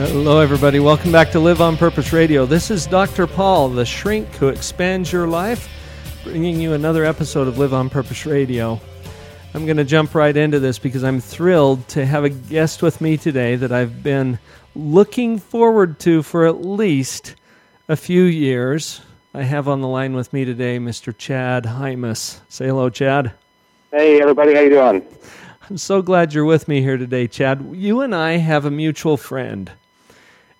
Hello, everybody. Welcome back to Live on Purpose Radio. This is Dr. Paul, the shrink who expands your life, bringing you another episode of Live on Purpose Radio. I'm going to jump right into this because I'm thrilled to have a guest with me today that I've been looking forward to for at least a few years. I have on the line with me today Mr. Chad Hymas. Say hello, Chad. Hey, everybody. How you doing? I'm so glad you're with me here today, Chad. You and I have a mutual friend.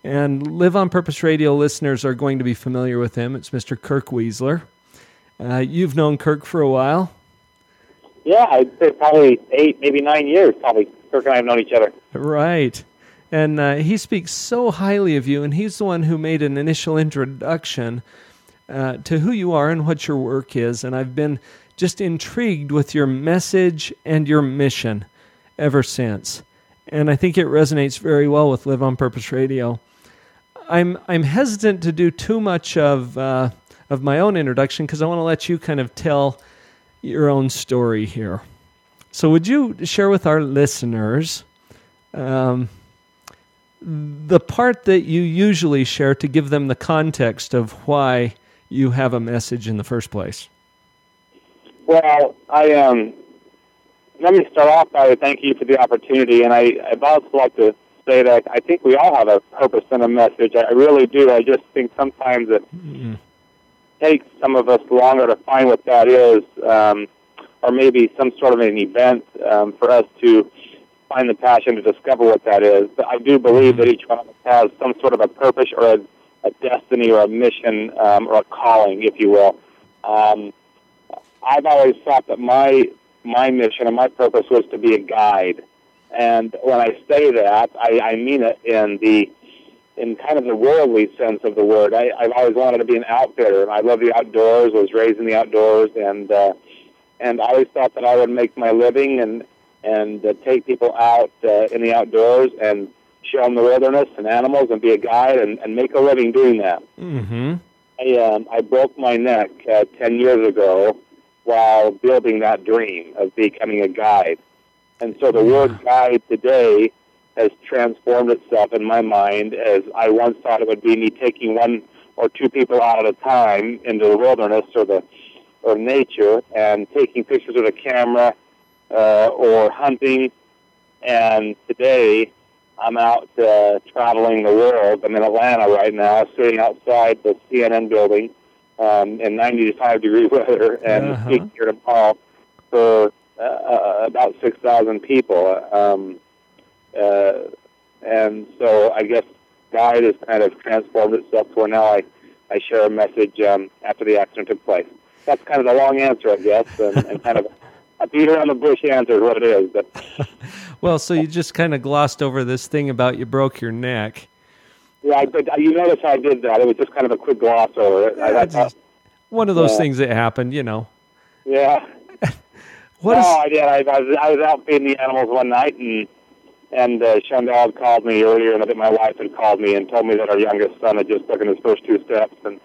And Live on Purpose Radio listeners are going to be familiar with him. It's Mr. Kirk Weisler. Uh, you've known Kirk for a while. Yeah, I'd say probably eight, maybe nine years. Probably Kirk and I have known each other. Right. And uh, he speaks so highly of you, and he's the one who made an initial introduction uh, to who you are and what your work is. And I've been just intrigued with your message and your mission ever since. And I think it resonates very well with Live on Purpose Radio. I'm I'm hesitant to do too much of uh, of my own introduction because I want to let you kind of tell your own story here. So, would you share with our listeners um, the part that you usually share to give them the context of why you have a message in the first place? Well, I um, let me start off by thanking you for the opportunity, and I I'd also like to say that I think we all have a purpose and a message. I really do. I just think sometimes it mm-hmm. takes some of us longer to find what that is, um, or maybe some sort of an event um, for us to find the passion to discover what that is. But I do believe that each one of us has some sort of a purpose or a, a destiny or a mission um, or a calling, if you will. Um, I've always thought that my my mission and my purpose was to be a guide. And when I say that, I, I mean it in the in kind of the worldly sense of the word. I, I've always wanted to be an outfitter. I love the outdoors. Was raised in the outdoors, and uh, and I always thought that I would make my living and and uh, take people out uh, in the outdoors and show them the wilderness and animals and be a guide and, and make a living doing that. Mm-hmm. I um, I broke my neck uh, ten years ago while building that dream of becoming a guide. And so the word guide today has transformed itself in my mind as I once thought it would be me taking one or two people out at a time into the wilderness or the or nature and taking pictures with a camera uh, or hunting. And today I'm out uh, traveling the world. I'm in Atlanta right now, sitting outside the CNN building um, in 95 degree weather and uh-huh. speaking here tomorrow for uh, uh, about 6,000 people. Um, uh, and so I guess Guide has kind of transformed itself to where now I, I share a message um, after the accident took place. That's kind of the long answer, I guess, and, and kind of a beat around the bush answer is what it is. But well, so you just kind of glossed over this thing about you broke your neck. Yeah, I, but you notice how I did that. It was just kind of a quick gloss over it. Yeah, I, I, one of those things that happened, you know. Yeah. What no, is... I did. I, I, was, I was out feeding the animals one night, and and uh, Shondell called me earlier, and I think my wife had called me and told me that our youngest son had just taken his first two steps, and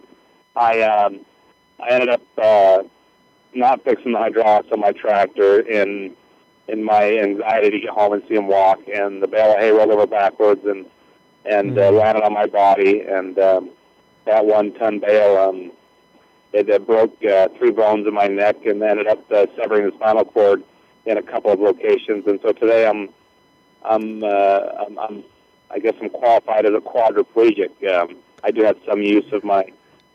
I um, I ended up uh, not fixing the hydraulics on my tractor in in my anxiety to get home and see him walk, and the bale of hay rolled over backwards and and mm-hmm. uh, landed on my body, and um, that one ton bale um, it, it broke uh, three bones in my neck and ended up uh, severing the spinal cord in a couple of locations. And so today I'm, I'm, uh, I'm, I'm I guess I'm qualified as a quadriplegic. Um, I do have some use of my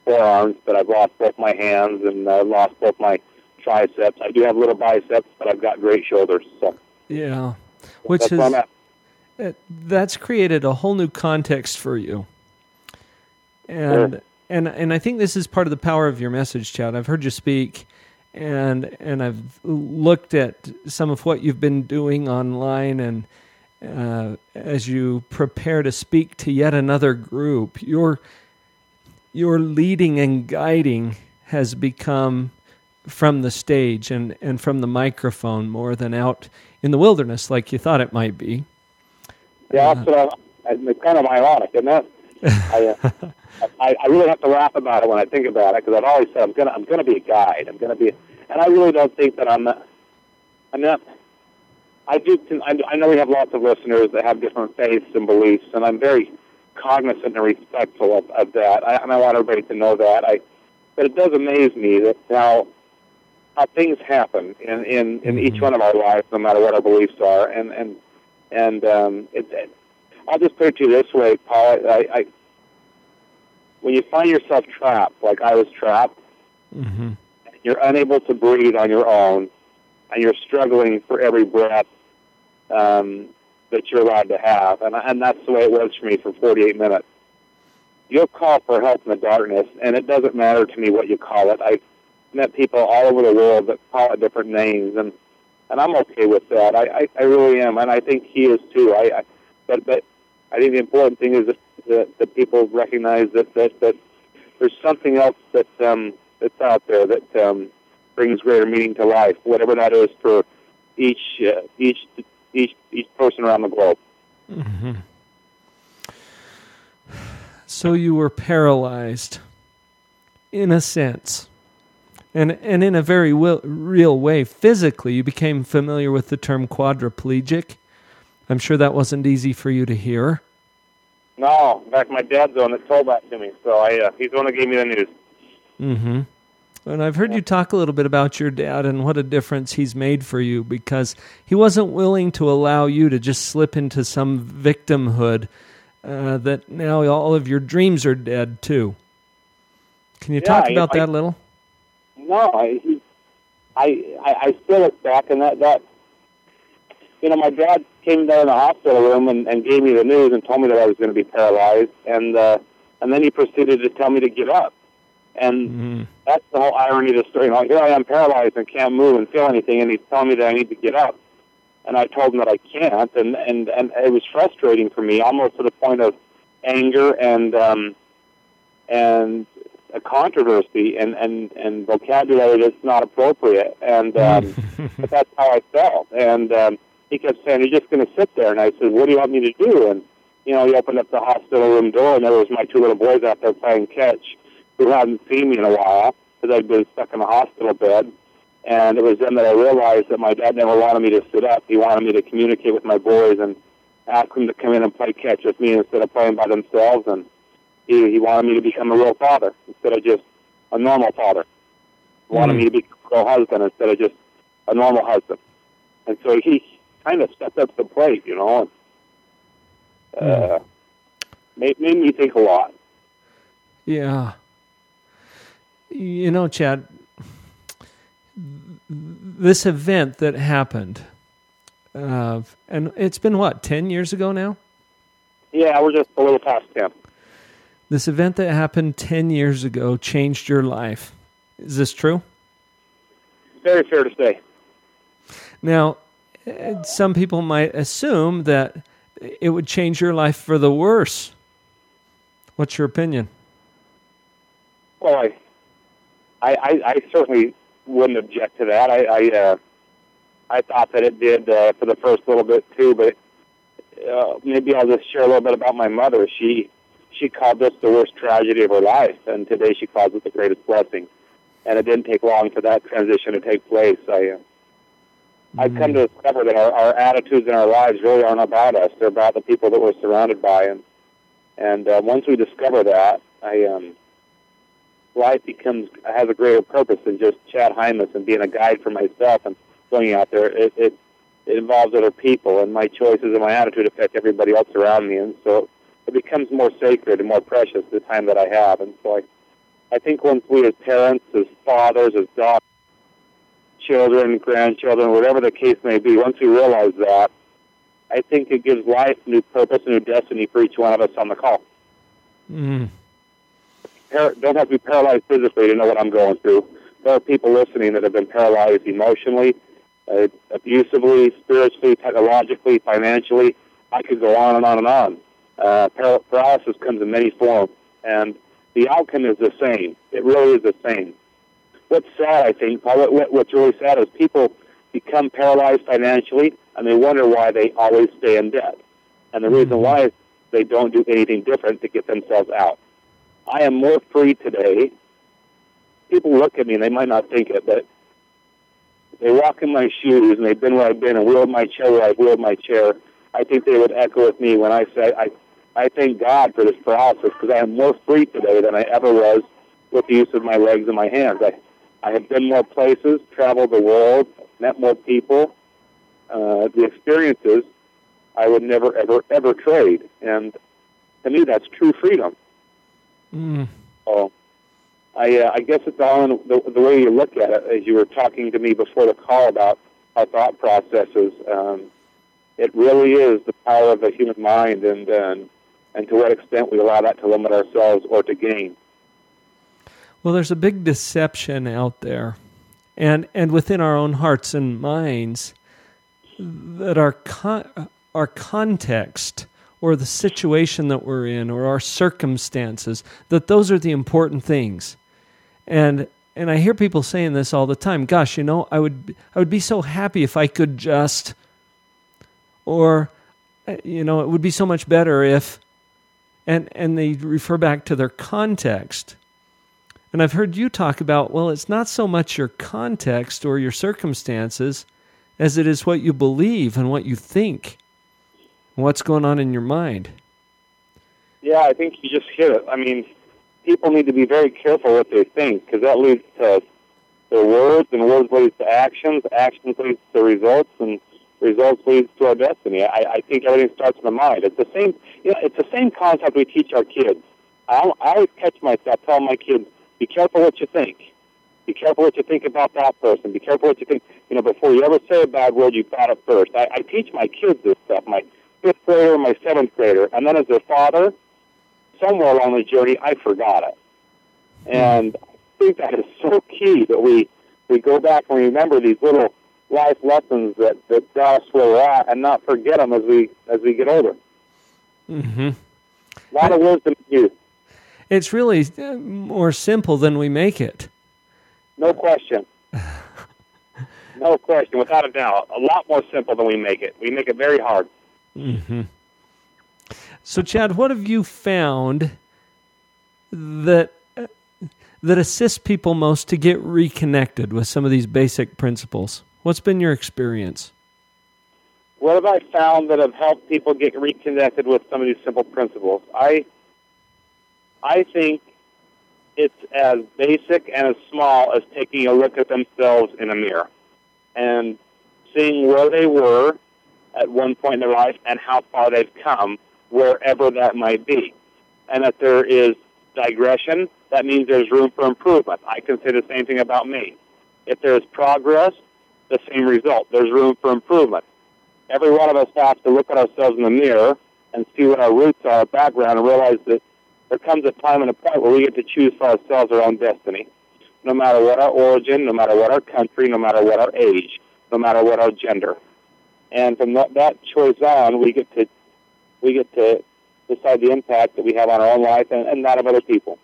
forearms, but I've lost both my hands and uh, lost both my triceps. I do have little biceps, but I've got great shoulders. So yeah, which has that's created a whole new context for you. And sure and and I think this is part of the power of your message, Chad. I've heard you speak, and and I've looked at some of what you've been doing online and uh, as you prepare to speak to yet another group, your your leading and guiding has become from the stage and, and from the microphone more than out in the wilderness like you thought it might be. Yeah, that's uh, it's kind of ironic, isn't it? I, uh, I, I really have to laugh about it when I think about it because I've always said I'm gonna I'm gonna be a guide. I'm gonna be, and I really don't think that I'm. I'm not. I do. I know we have lots of listeners that have different faiths and beliefs, and I'm very cognizant and respectful of, of that. I, and I want everybody to know that. I, but it does amaze me that how how things happen in in, in each mm-hmm. one of our lives, no matter what our beliefs are, and and and um, it, it, I'll just put it to you this way, Paul. I, I when you find yourself trapped, like I was trapped, mm-hmm. you're unable to breathe on your own, and you're struggling for every breath um, that you're allowed to have, and and that's the way it was for me for 48 minutes. You'll call for help in the darkness, and it doesn't matter to me what you call it. I've met people all over the world that call it different names, and and I'm okay with that. I I, I really am, and I think he is too. I, I but but I think the important thing is that that, people recognize that, that that there's something else that um, that's out there that um, brings greater meaning to life, whatever that is for each uh, each each each person around the globe. Mm-hmm. So you were paralyzed, in a sense, and and in a very will, real way, physically. You became familiar with the term quadriplegic. I'm sure that wasn't easy for you to hear. No, in fact, my dad's the one that told that to me. So I, uh, he's the one that gave me the news. Mm-hmm. And I've heard you talk a little bit about your dad and what a difference he's made for you because he wasn't willing to allow you to just slip into some victimhood uh, that now all of your dreams are dead too. Can you yeah, talk about I, that a little? No, I, I, I still look back and that, that you know, my dad came there in the hospital room and, and gave me the news and told me that I was going to be paralyzed, and uh, and then he proceeded to tell me to get up, and mm-hmm. that's the whole irony of the story. You know, here I am paralyzed and can't move and feel anything, and he's telling me that I need to get up, and I told him that I can't, and and and it was frustrating for me, almost to the point of anger and um, and a controversy and and and vocabulary that's not appropriate, and um, but that's how I felt, and. Um, he kept saying, "You're just going to sit there." And I said, "What do you want me to do?" And you know, he opened up the hospital room door, and there was my two little boys out there playing catch, who hadn't seen me in a while because I'd been stuck in a hospital bed. And it was then that I realized that my dad never wanted me to sit up. He wanted me to communicate with my boys and ask them to come in and play catch with me instead of playing by themselves. And he, he wanted me to become a real father instead of just a normal father. He wanted mm. me to be a real husband instead of just a normal husband. And so he kind of stepped up to the plate, you know. And, uh, mm. made, made me think a lot. Yeah. You know, Chad, this event that happened, uh, and it's been what, 10 years ago now? Yeah, we're just a little past 10. This event that happened 10 years ago changed your life. Is this true? Very fair to say. Now, some people might assume that it would change your life for the worse. What's your opinion? Well, I, I, I certainly wouldn't object to that. I, I, uh, I thought that it did uh, for the first little bit too, but uh, maybe I'll just share a little bit about my mother. She, she called this the worst tragedy of her life, and today she calls it the greatest blessing. And it didn't take long for that transition to take place. I, uh, I've come to discover that our, our attitudes in our lives really aren't about us; they're about the people that we're surrounded by. And and uh, once we discover that, I um, life becomes has a greater purpose than just Chad Hymas and being a guide for myself and going out there. It, it it involves other people, and my choices and my attitude affect everybody else around me. And so it becomes more sacred and more precious the time that I have. And so I, I think once we as parents, as fathers, as daughters children, grandchildren, whatever the case may be, once we realize that, I think it gives life new purpose, new destiny for each one of us on the call. Mm. Par- don't have to be paralyzed physically to know what I'm going through, there are people listening that have been paralyzed emotionally, uh, abusively, spiritually, technologically, financially. I could go on and on and on. Uh, paralysis comes in many forms, and the outcome is the same. It really is the same. What's sad, I think, Paul, what, what's really sad is people become paralyzed financially, and they wonder why they always stay in debt. And the mm-hmm. reason why is they don't do anything different to get themselves out. I am more free today. People look at me and they might not think it, but they walk in my shoes and they've been where I've been and wheeled my chair where I've wheeled my chair. I think they would echo with me when I say I, I thank God for this paralysis because I am more free today than I ever was with the use of my legs and my hands. I, I have been more places, traveled the world, met more people. Uh, the experiences I would never, ever, ever trade. And to me, that's true freedom. Mm. So I, uh, I guess it's all in the, the way you look at it. As you were talking to me before the call about our thought processes, um, it really is the power of the human mind, and and and to what extent we allow that to limit ourselves or to gain. Well, there's a big deception out there, and and within our own hearts and minds, that our con- our context or the situation that we're in or our circumstances that those are the important things. And and I hear people saying this all the time gosh you know I would I would be so happy if I could just or uh, you know it would be so much better if and and they refer back to their context and I've heard you talk about well it's not so much your context or your circumstances as it is what you believe and what you think what's going on in your mind. Yeah, I think you just hit it. I mean, people need to be very careful what they think because that leads to their words, and words leads to actions. Actions leads to results, and results leads to our destiny. I, I think everything starts in the mind. It's the same. You know, it's the same concept we teach our kids. I, I always catch myself telling my kids, "Be careful what you think. Be careful what you think about that person. Be careful what you think. You know, before you ever say a bad word, you thought it first. I, I teach my kids this stuff. My fifth grader my seventh grader. And then as their father, somewhere along the journey, I forgot it. And I think that is so key that we, we go back and remember these little life lessons that, that got us where we're at and not forget them as we, as we get older. Mm-hmm. A lot of wisdom in youth. It's really uh, more simple than we make it. No question. no question, without a doubt. A lot more simple than we make it. We make it very hard. Mm-hmm. So, Chad, what have you found that that assists people most to get reconnected with some of these basic principles? What's been your experience? What have I found that have helped people get reconnected with some of these simple principles? I I think it's as basic and as small as taking a look at themselves in a mirror and seeing where they were at one point in their life and how far they've come, wherever that might be. And that there is digression, that means there's room for improvement. I can say the same thing about me. If there's progress, the same result. There's room for improvement. Every one of us has to look at ourselves in the mirror and see what our roots are, our background, and realize that there comes a time and a point where we get to choose for ourselves our own destiny. No matter what our origin, no matter what our country, no matter what our age, no matter what our gender and from that, that choice on, we get to we get to decide the impact that we have on our own life and, and that of other people.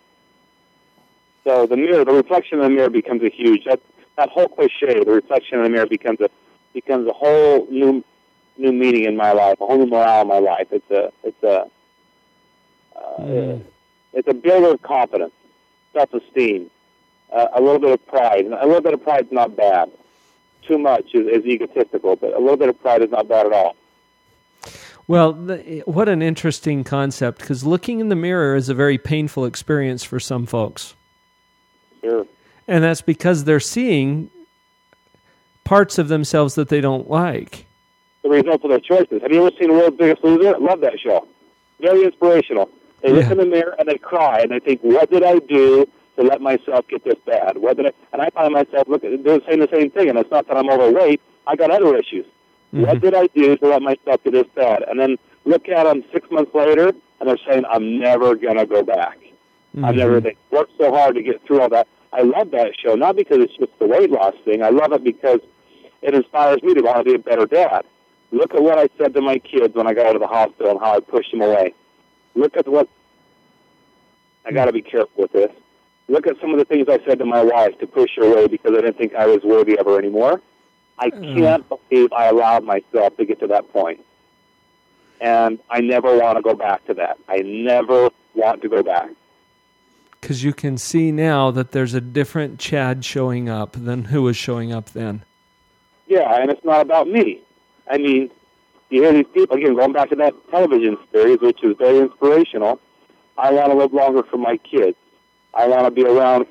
So the mirror, the reflection in the mirror becomes a huge that that whole cliche. The reflection in the mirror becomes a becomes a whole new new meaning in my life, a whole new morale in my life. It's a it's a uh, mm. It's a builder of confidence, self esteem, uh, a little bit of pride. A little bit of pride is not bad too much is, is egotistical, but a little bit of pride is not bad at all. Well, what an interesting concept because looking in the mirror is a very painful experience for some folks. Sure. And that's because they're seeing parts of themselves that they don't like. The result of their choices. Have you ever seen the World's Biggest Loser? I love that show. Very inspirational. They yeah. look in the mirror and they cry and they think, what did I do to let myself get this bad? Whether and I find myself looking, they're saying the same thing, and it's not that I'm overweight. I got other issues. Mm-hmm. What did I do to let myself get this bad? And then look at them six months later, and they're saying, I'm never gonna go back. Mm-hmm. I've never they worked so hard to get through all that. I love that show, not because it's just the weight loss thing. I love it because it inspires me to want to be a better dad. Look at what I said to my kids when I got out of the hospital and how I pushed them away. Look at what I got to be careful with this. Look at some of the things I said to my wife to push her away because I didn't think I was worthy of her anymore. I hmm. can't believe I allowed myself to get to that point. And I never want to go back to that. I never want to go back. Because you can see now that there's a different Chad showing up than who was showing up then. Yeah, and it's not about me. I mean, you hear these people, again, going back to that television series, which is very inspirational. I want to live longer for my kids. I want to be around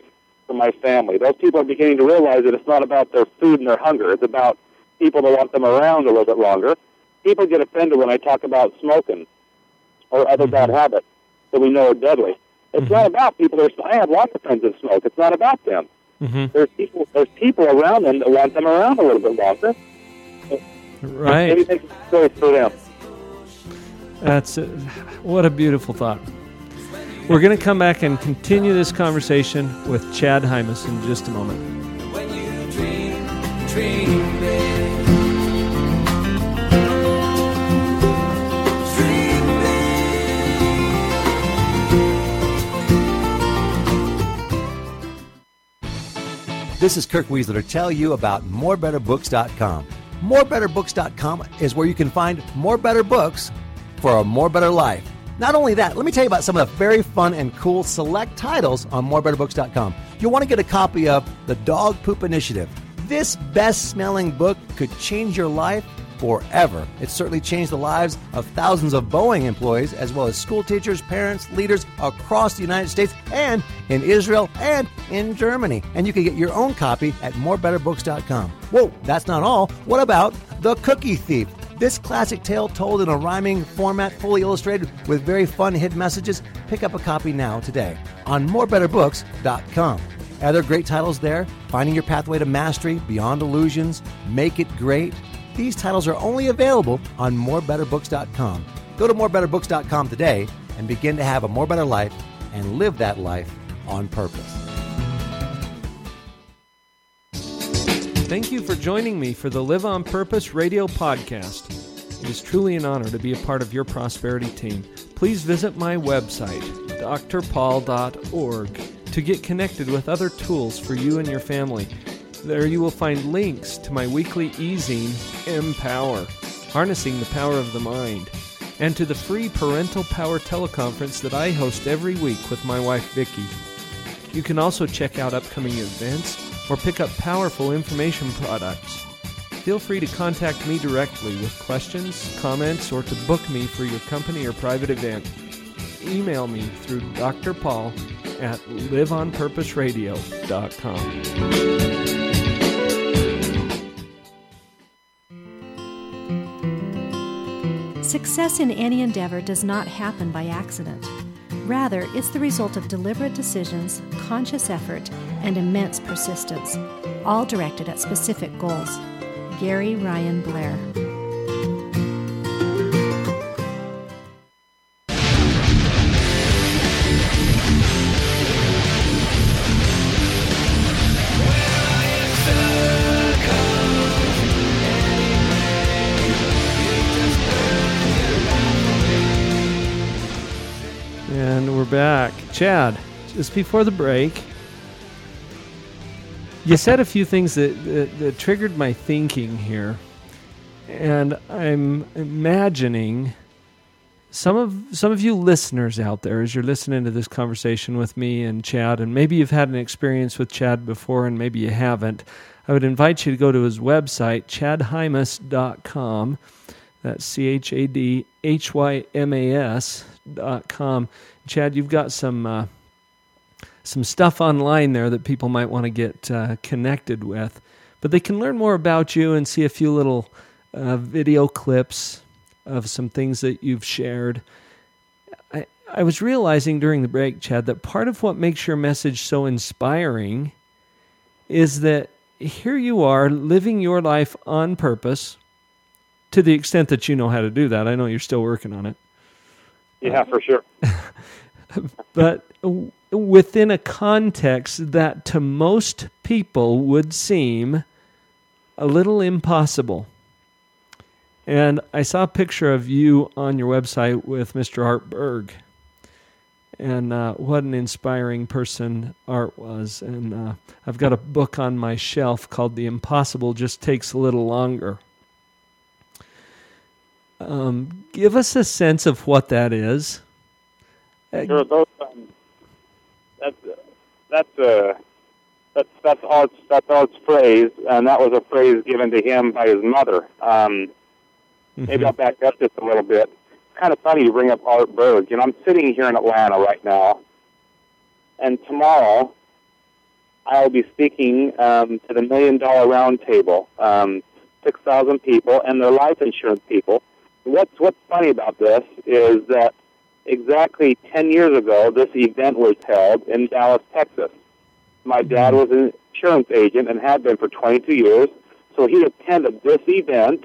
for my family. Those people are beginning to realize that it's not about their food and their hunger. It's about people that want them around a little bit longer. People get offended when I talk about smoking or other bad habits that we know are deadly. It's not about people are, I have lots of friends that smoke. It's not about them. Mm-hmm. There's people, there's people around them that want them around a little bit longer. Right. Maybe a choice for them. That's a, what a beautiful thought. We're going to come back and continue this conversation with Chad Hymas in just a moment. When you dream, dream. Dream This is Kirk Weisler to tell you about morebetterbooks.com. Morebetterbooks.com is where you can find more better books for a more better life. Not only that, let me tell you about some of the very fun and cool select titles on morebetterbooks.com. You'll want to get a copy of The Dog Poop Initiative. This best smelling book could change your life forever. It's certainly changed the lives of thousands of Boeing employees, as well as school teachers, parents, leaders across the United States and in Israel and in Germany. And you can get your own copy at morebetterbooks.com. Whoa, that's not all. What about The Cookie Thief? This classic tale told in a rhyming format, fully illustrated with very fun hidden messages. Pick up a copy now today on morebetterbooks.com. Other great titles there Finding Your Pathway to Mastery, Beyond Illusions, Make It Great. These titles are only available on morebetterbooks.com. Go to morebetterbooks.com today and begin to have a more better life and live that life on purpose. Thank you for joining me for the Live on Purpose radio podcast. It is truly an honor to be a part of your prosperity team. Please visit my website, drpaul.org, to get connected with other tools for you and your family. There you will find links to my weekly e-zine, Empower, Harnessing the Power of the Mind, and to the free Parental Power teleconference that I host every week with my wife Vicki. You can also check out upcoming events or pick up powerful information products. Feel free to contact me directly with questions, comments, or to book me for your company or private event. Email me through Dr. Paul at liveonpurposeradio.com. Success in any endeavor does not happen by accident. Rather, it's the result of deliberate decisions, conscious effort, and immense persistence, all directed at specific goals. Gary Ryan Blair. Chad, just before the break, you said a few things that, that, that triggered my thinking here. And I'm imagining some of some of you listeners out there as you're listening to this conversation with me and Chad and maybe you've had an experience with Chad before and maybe you haven't. I would invite you to go to his website chadhymas.com. That's C H A D H Y M A S com. Chad, you've got some uh, some stuff online there that people might want to get uh, connected with, but they can learn more about you and see a few little uh, video clips of some things that you've shared. I, I was realizing during the break, Chad, that part of what makes your message so inspiring is that here you are living your life on purpose to the extent that you know how to do that. I know you're still working on it. Yeah, for sure. But within a context that to most people would seem a little impossible. And I saw a picture of you on your website with Mr. Art Berg. And uh, what an inspiring person Art was. And uh, I've got a book on my shelf called The Impossible Just Takes a Little Longer. Um, give us a sense of what that is. Uh, Sure, those, um, that's that's uh, that's that's Art's that's Art's phrase, and that was a phrase given to him by his mother. Um, Maybe I'll back up just a little bit. It's kind of funny you bring up Art Berg. You know, I'm sitting here in Atlanta right now, and tomorrow I'll be speaking um, to the Million Dollar Roundtable, um, 6,000 people, and their life insurance people. What's what's funny about this is that exactly 10 years ago, this event was held in Dallas, Texas. My dad was an insurance agent and had been for 22 years, so he attended this event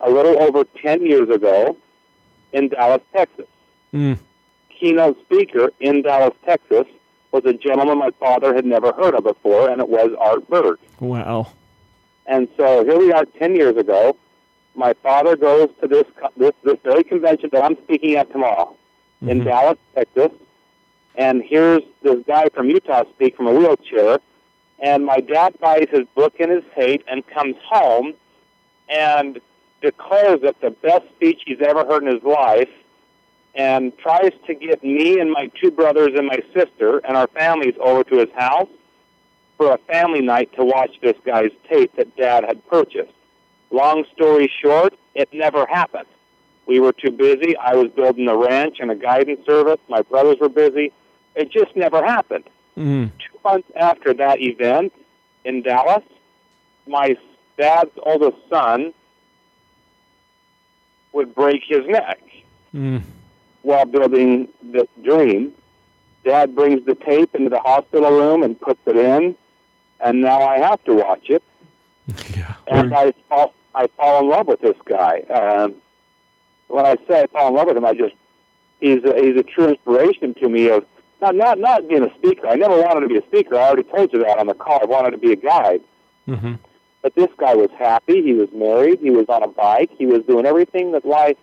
a little over 10 years ago in Dallas, Texas. Mm. Keynote speaker in Dallas, Texas was a gentleman my father had never heard of before, and it was Art Berg. Wow. And so here we are 10 years ago. My father goes to this, this, this very convention that I'm speaking at tomorrow in mm-hmm. Dallas, Texas. And here's this guy from Utah speak from a wheelchair. And my dad buys his book in his hate and comes home and declares it the best speech he's ever heard in his life and tries to get me and my two brothers and my sister and our families over to his house for a family night to watch this guy's tape that dad had purchased. Long story short, it never happened. We were too busy. I was building a ranch and a guidance service. My brothers were busy. It just never happened. Mm. Two months after that event in Dallas, my dad's oldest son would break his neck Mm. while building this dream. Dad brings the tape into the hospital room and puts it in, and now I have to watch it. Yeah. And I I fall in love with this guy. Um, when I say I fall in love with him, I just he's a, he's a true inspiration to me of not not not being a speaker. I never wanted to be a speaker. I already told you that on the call. I wanted to be a guide. hmm But this guy was happy. He was married. He was on a bike. He was doing everything that life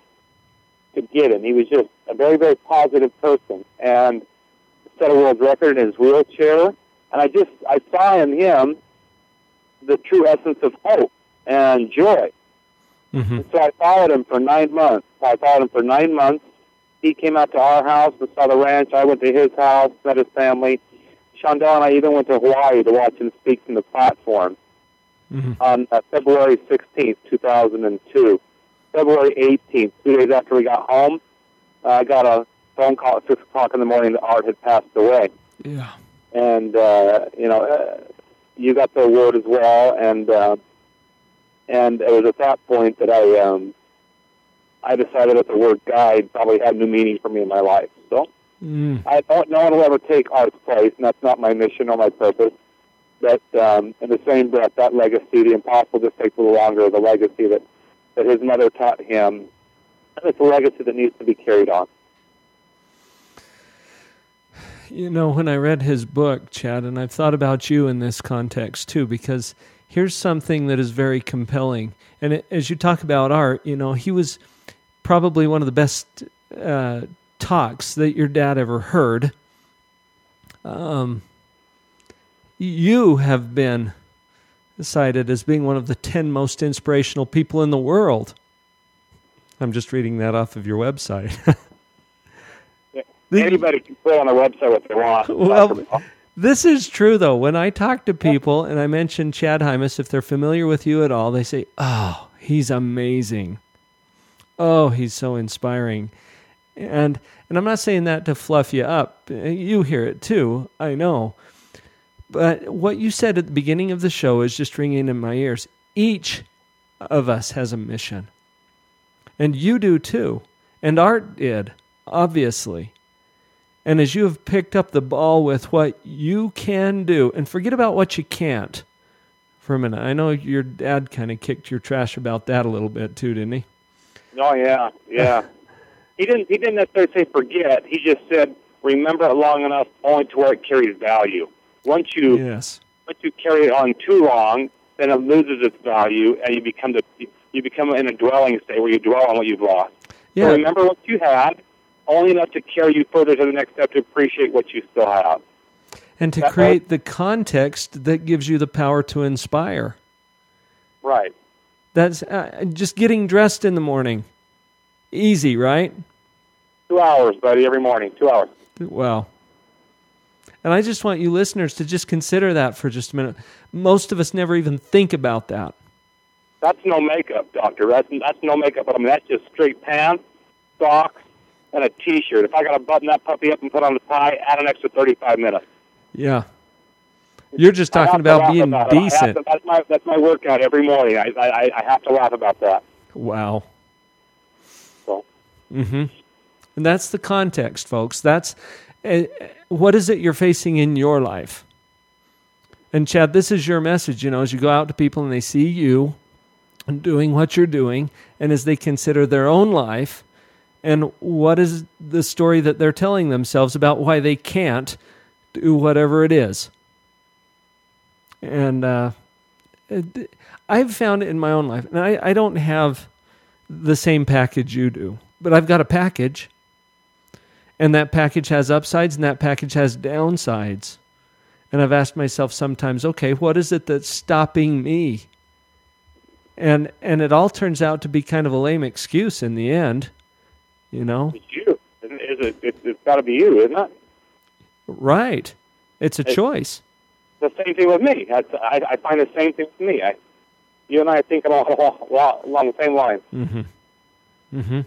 could get him. He was just a very, very positive person and set a world record in his wheelchair. And I just, I saw in him the true essence of hope and joy. hmm And so I followed him for nine months. I followed him for nine months. He came out to our house and saw the ranch. I went to his house, met his family. Shondell and I even went to Hawaii to watch him speak from the platform hmm on uh, February 16th, 2002. February 18th, two days after we got home, uh, I got a phone call at 6 o'clock in the morning that Art had passed away. Yeah. And, uh, you know, uh, you got the award as well. And, uh, and it was at that point that I, um, I decided that the word guide probably had new meaning for me in my life. So Mm. I don't, no one will ever take Art's place, and that's not my mission or my purpose. But um, in the same breath, that legacy, the impossible just takes a little longer, the legacy that, that his mother taught him, and it's a legacy that needs to be carried on. You know, when I read his book, Chad, and I've thought about you in this context too, because here's something that is very compelling. And it, as you talk about Art, you know, he was probably one of the best uh, talks that your dad ever heard. Um, you have been cited as being one of the 10 most inspirational people in the world. I'm just reading that off of your website. The- Anybody can put on their website what they want. Well, This is true, though. When I talk to people and I mention Chad Hymas, if they're familiar with you at all, they say, "Oh, he's amazing. Oh, he's so inspiring." And and I'm not saying that to fluff you up. You hear it too. I know. But what you said at the beginning of the show is just ringing in my ears. Each of us has a mission. And you do too. And Art did, obviously. And as you have picked up the ball with what you can do, and forget about what you can't for a minute. I know your dad kind of kicked your trash about that a little bit too, didn't he? Oh yeah, yeah. he didn't. He didn't necessarily say forget. He just said remember it long enough only to where it carries value. Once you Yes. once you carry it on too long, then it loses its value, and you become the you become in a dwelling state where you dwell on what you've lost. Yeah. So remember what you had, only enough to carry you further to the next step to appreciate what you still have. and to that- create the context that gives you the power to inspire. Right. That's uh, just getting dressed in the morning. Easy, right? Two hours, buddy, every morning. Two hours. Well, and I just want you listeners to just consider that for just a minute. Most of us never even think about that. That's no makeup, doctor. That's that's no makeup. I mean, that's just straight pants, socks, and a T-shirt. If I got to button that puppy up and put on the tie, add an extra thirty-five minutes. Yeah. You're just talking about being about it. I have decent. to- that's my that's my workout every morning. I, I I have to laugh about that. Wow. So And that's the context, folks. That's uh, what is it you're facing in your life? And Chad, this is your message, you know, as you go out to people and they see you doing what you're doing, and as they consider their own life, and what is the story that they're telling themselves about why they can't do whatever it is. And uh, I've found it in my own life, and I, I don't have the same package you do, but I've got a package, and that package has upsides and that package has downsides. And I've asked myself sometimes, okay, what is it that's stopping me? And and it all turns out to be kind of a lame excuse in the end, you know. it's you. Isn't- it? It's, it's got to be you, isn't it? Right. It's a Hey. choice. The same thing with me. I I find the same thing with me. I, you and I think along along, along the same lines. Mm-hmm. Mm-hmm.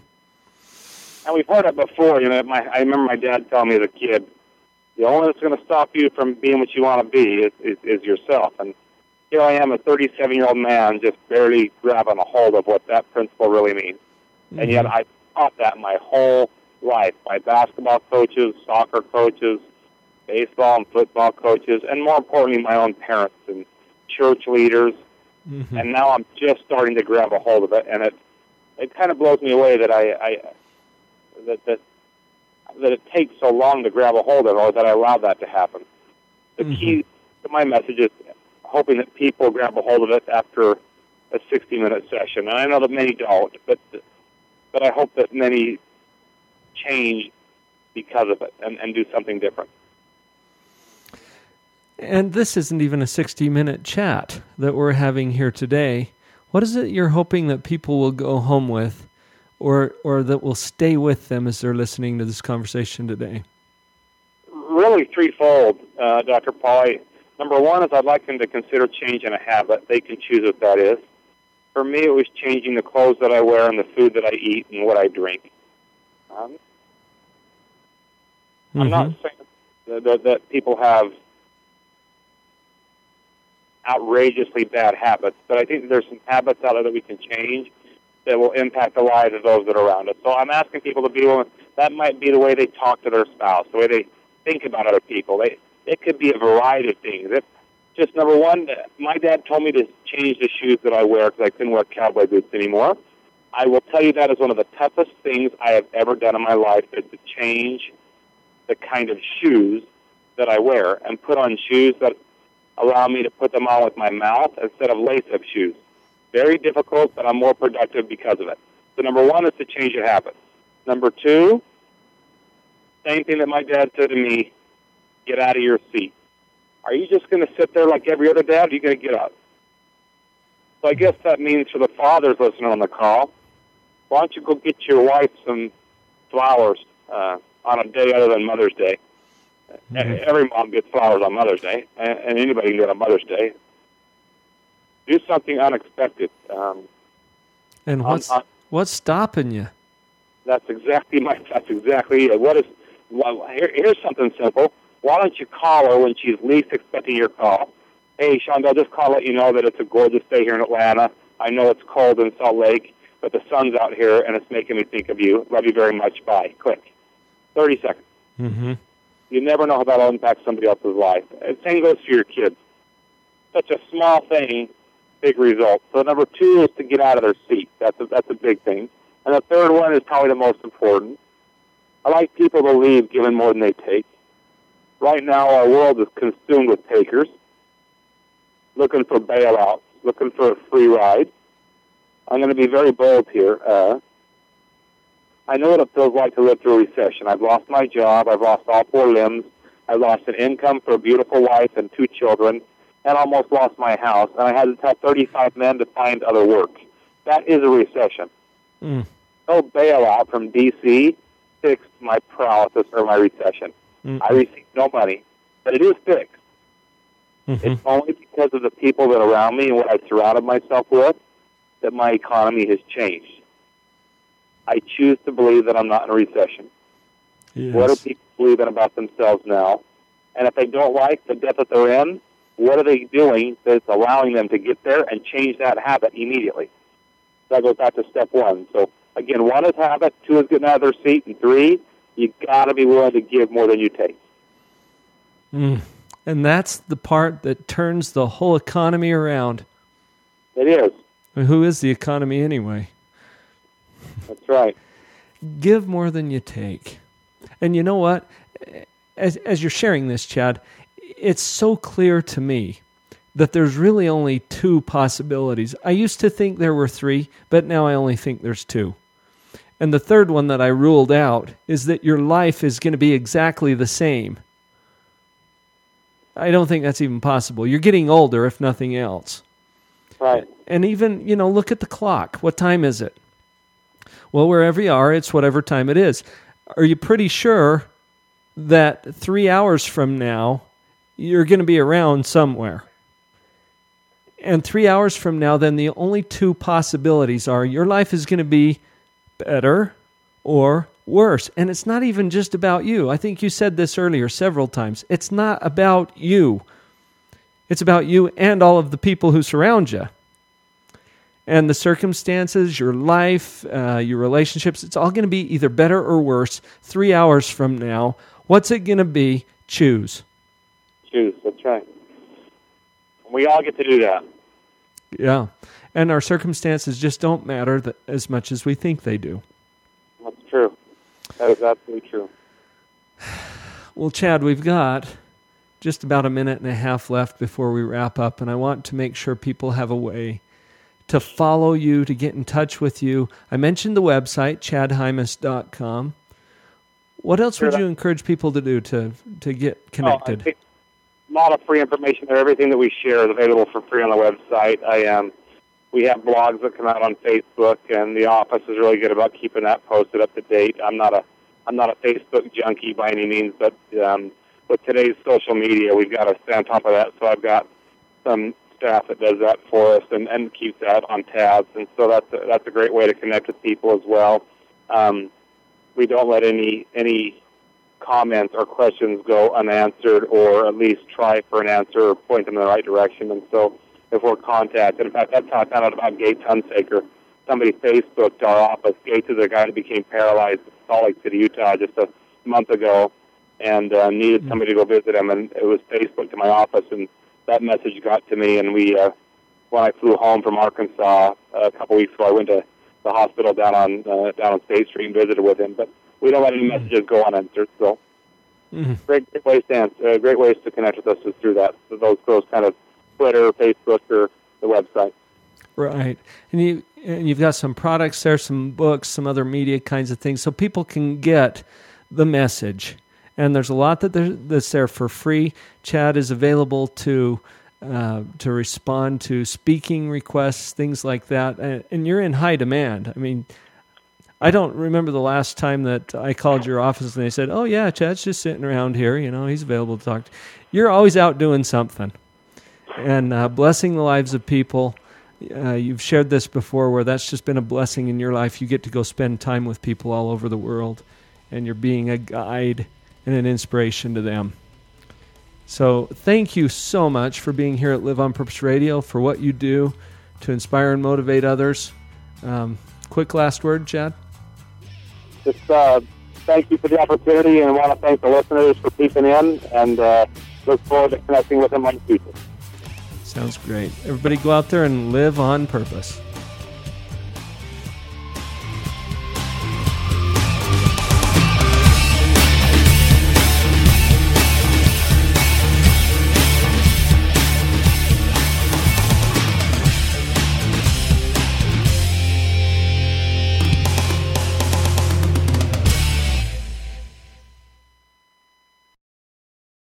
And we've heard it before. You know, my I remember my dad telling me as a kid, the only thing that's going to stop you from being what you want to be is, is, is yourself. And here I am, a 37 year old man, just barely grabbing a hold of what that principle really means. And yet I taught that my whole life by basketball coaches, soccer coaches, baseball and football coaches, and more importantly, my own parents and church leaders. Mm-hmm. And now I'm just starting to grab a hold of it, and it it kind of blows me away that I, I that that that it takes so long to grab a hold of, it or that I allowed that to happen. The key to my message is hoping that people grab a hold of it after a 60 minute session. And I know that many don't, but but I hope that many change because of it and, and do something different. And this isn't even a 60 minute chat that we're having here today. What is it you're hoping that people will go home with or, or that will stay with them as they're listening to this conversation today? Really threefold, uh, Dr. Paul. Number one is I'd like them to consider changing a habit. They can choose what that is. For me, it was changing the clothes that I wear and the food that I eat and what I drink. Um, I'm not Mm-hmm. saying that, that, that people have outrageously bad habits, but I think there's some habits out there that we can change that will impact the lives of those that are around us. So I'm asking people to be willing. That might be the way they talk to their spouse, the way they think about other people. They it could be a variety of things. It, just number one, my dad told me to change the shoes that I wear because I couldn't wear cowboy boots anymore. I will tell you that is one of the toughest things I have ever done in my life is to change the kind of shoes that I wear and put on shoes that allow me to put them on with my mouth instead of lace-up shoes. Very difficult, but I'm more productive because of it. So number one is to change your habits. Number two, same thing that my dad said to me, get out of your seat. Are you just going to sit there like every other dad, or are you going to get up? So I guess that means for the fathers listening on the call, why don't you go get your wife some flowers uh, on a day other than Mother's Day? Mhm. Every mom gets flowers on Mother's Day, and, and anybody can do it on Mother's Day. Do something unexpected. Um, And what's, I'm- what's stopping you? That's exactly my. That's exactly it. What is? Well, here, here's something simple. Why don't you call her when she's least expecting your call? Hey, Sean, I'll just call to let you know that it's a gorgeous day here in Atlanta. I know it's cold in Salt Lake, but the sun's out here and it's making me think of you. Love you very much. Bye. Click. Thirty seconds. Mm-hmm. You never know how that'll impact somebody else's life. And same goes for your kids. Such a small thing, big result. So number two is to get out of their seat. That's a, that's a big thing. And the third one is probably the most important. I like people to leave giving more than they take. Right now, our world is consumed with takers, looking for bailouts, looking for a free ride. I'm going to be very bold here. Uh, I know what it feels like to live through a recession. I've lost my job. I've lost all four limbs. I lost an income for a beautiful wife and two children, and almost lost my house. And I had to tell 35 men to find other work. That is a recession. Mm. No bailout from D.C. fixed my paralysis or my recession. Mm. I received no money, but it is fixed. Mhm. It's only because of the people that are around me and what I surrounded myself with that my economy has changed. I choose to believe that I'm not in a recession. What do Yes. people believing about themselves now? And if they don't like the debt that they're in, what are they doing that's allowing them to get there and change that habit immediately? That goes back to step one. So again, one is habit, two is getting out of their seat, and three, you got to be willing to give more than you take. Mm. And that's the part that turns the whole economy around. It is. Who is the economy anyway? That's right. give more than you take. And you know what? As, as you're sharing this, Chad, it's so clear to me that there's really only two possibilities. I used to think there were three, but now I only think there's two. And the third one that I ruled out is that your life is going to be exactly the same. I don't think that's even possible. You're getting older, if nothing else. Right. And even, you know, look at the clock. What time is it? Well, wherever you are, it's whatever time it is. Are you pretty sure that three hours from now, you're going to be around somewhere? And three hours from now, then the only two possibilities are your life is going to be better or worse. And it's not even just about you. I think you said this earlier several times. It's not about you, it's about you and all of the people who surround you and the circumstances, your life, uh, your relationships, it's all going to be either better or worse three hours from now. What's it going to be? Choose. Choose. That's right. We all get to do that. Yeah. And our circumstances just don't matter th- as much as we think they do. That's true. That is absolutely true. Well, Chad, we've got just about a minute and a half left before we wrap up, and I want to make sure people have a way to follow you, to get in touch with you. I mentioned the website, chadhymas.com. What else Sure, would you encourage people to do to, to get Oh, connected? think a lot of free information there. Everything that we share is available for free on the website. I um, we have blogs that come out on Facebook, and the office is really good about keeping that posted up to date. I'm not a I'm not a Facebook junkie by any means, but um, with today's social media, we've got to stay on top of that. So I've got some staff that does that for us and, and keeps that on tabs, and so that's a, that's a great way to connect with people as well. Um, we don't let any any comments or questions go unanswered or at least try for an answer or point them in the right direction. And so if we're contacted, in fact, that's how I found out about Gates Hunsaker. Somebody Facebooked our office. Gates is a guy who became paralyzed in Salt Lake City, Utah just a month ago and uh, needed somebody to go visit him. And it was Facebook to my office, and that message got to me. And we, uh, when I flew home from Arkansas uh, a couple weeks ago, I went to the hospital down on uh, down on State Street and visited with him. But we don't let any messages go unanswered. So Mhm. great, great ways to answer, uh, great ways to connect with us is through that. Those those kind of Twitter, Facebook, or the website. Right. And you and you've got some products there, some books, some other media kinds of things, so people can get the message. And there's a lot that there, that's there for free. Chad is available to uh, to respond to speaking requests, things like that. And, and you're in high demand. I mean, I don't remember the last time that I called your office and they said, "Oh yeah, Chad's just sitting around here. You know, he's available to talk." to." You're always out doing something and uh, blessing the lives of people. Uh, you've shared this before where that's just been a blessing in your life. You get to go spend time with people all over the world, and you're being a guide and an inspiration to them. So, thank you so much for being here at Live on Purpose Radio, for what you do to inspire and motivate others. Um, quick last word, Chad? Just uh, thank you for the opportunity, and want to thank the listeners for peeping in, and uh, look forward to connecting with them on the future. Sounds great. Everybody go out there and live on purpose.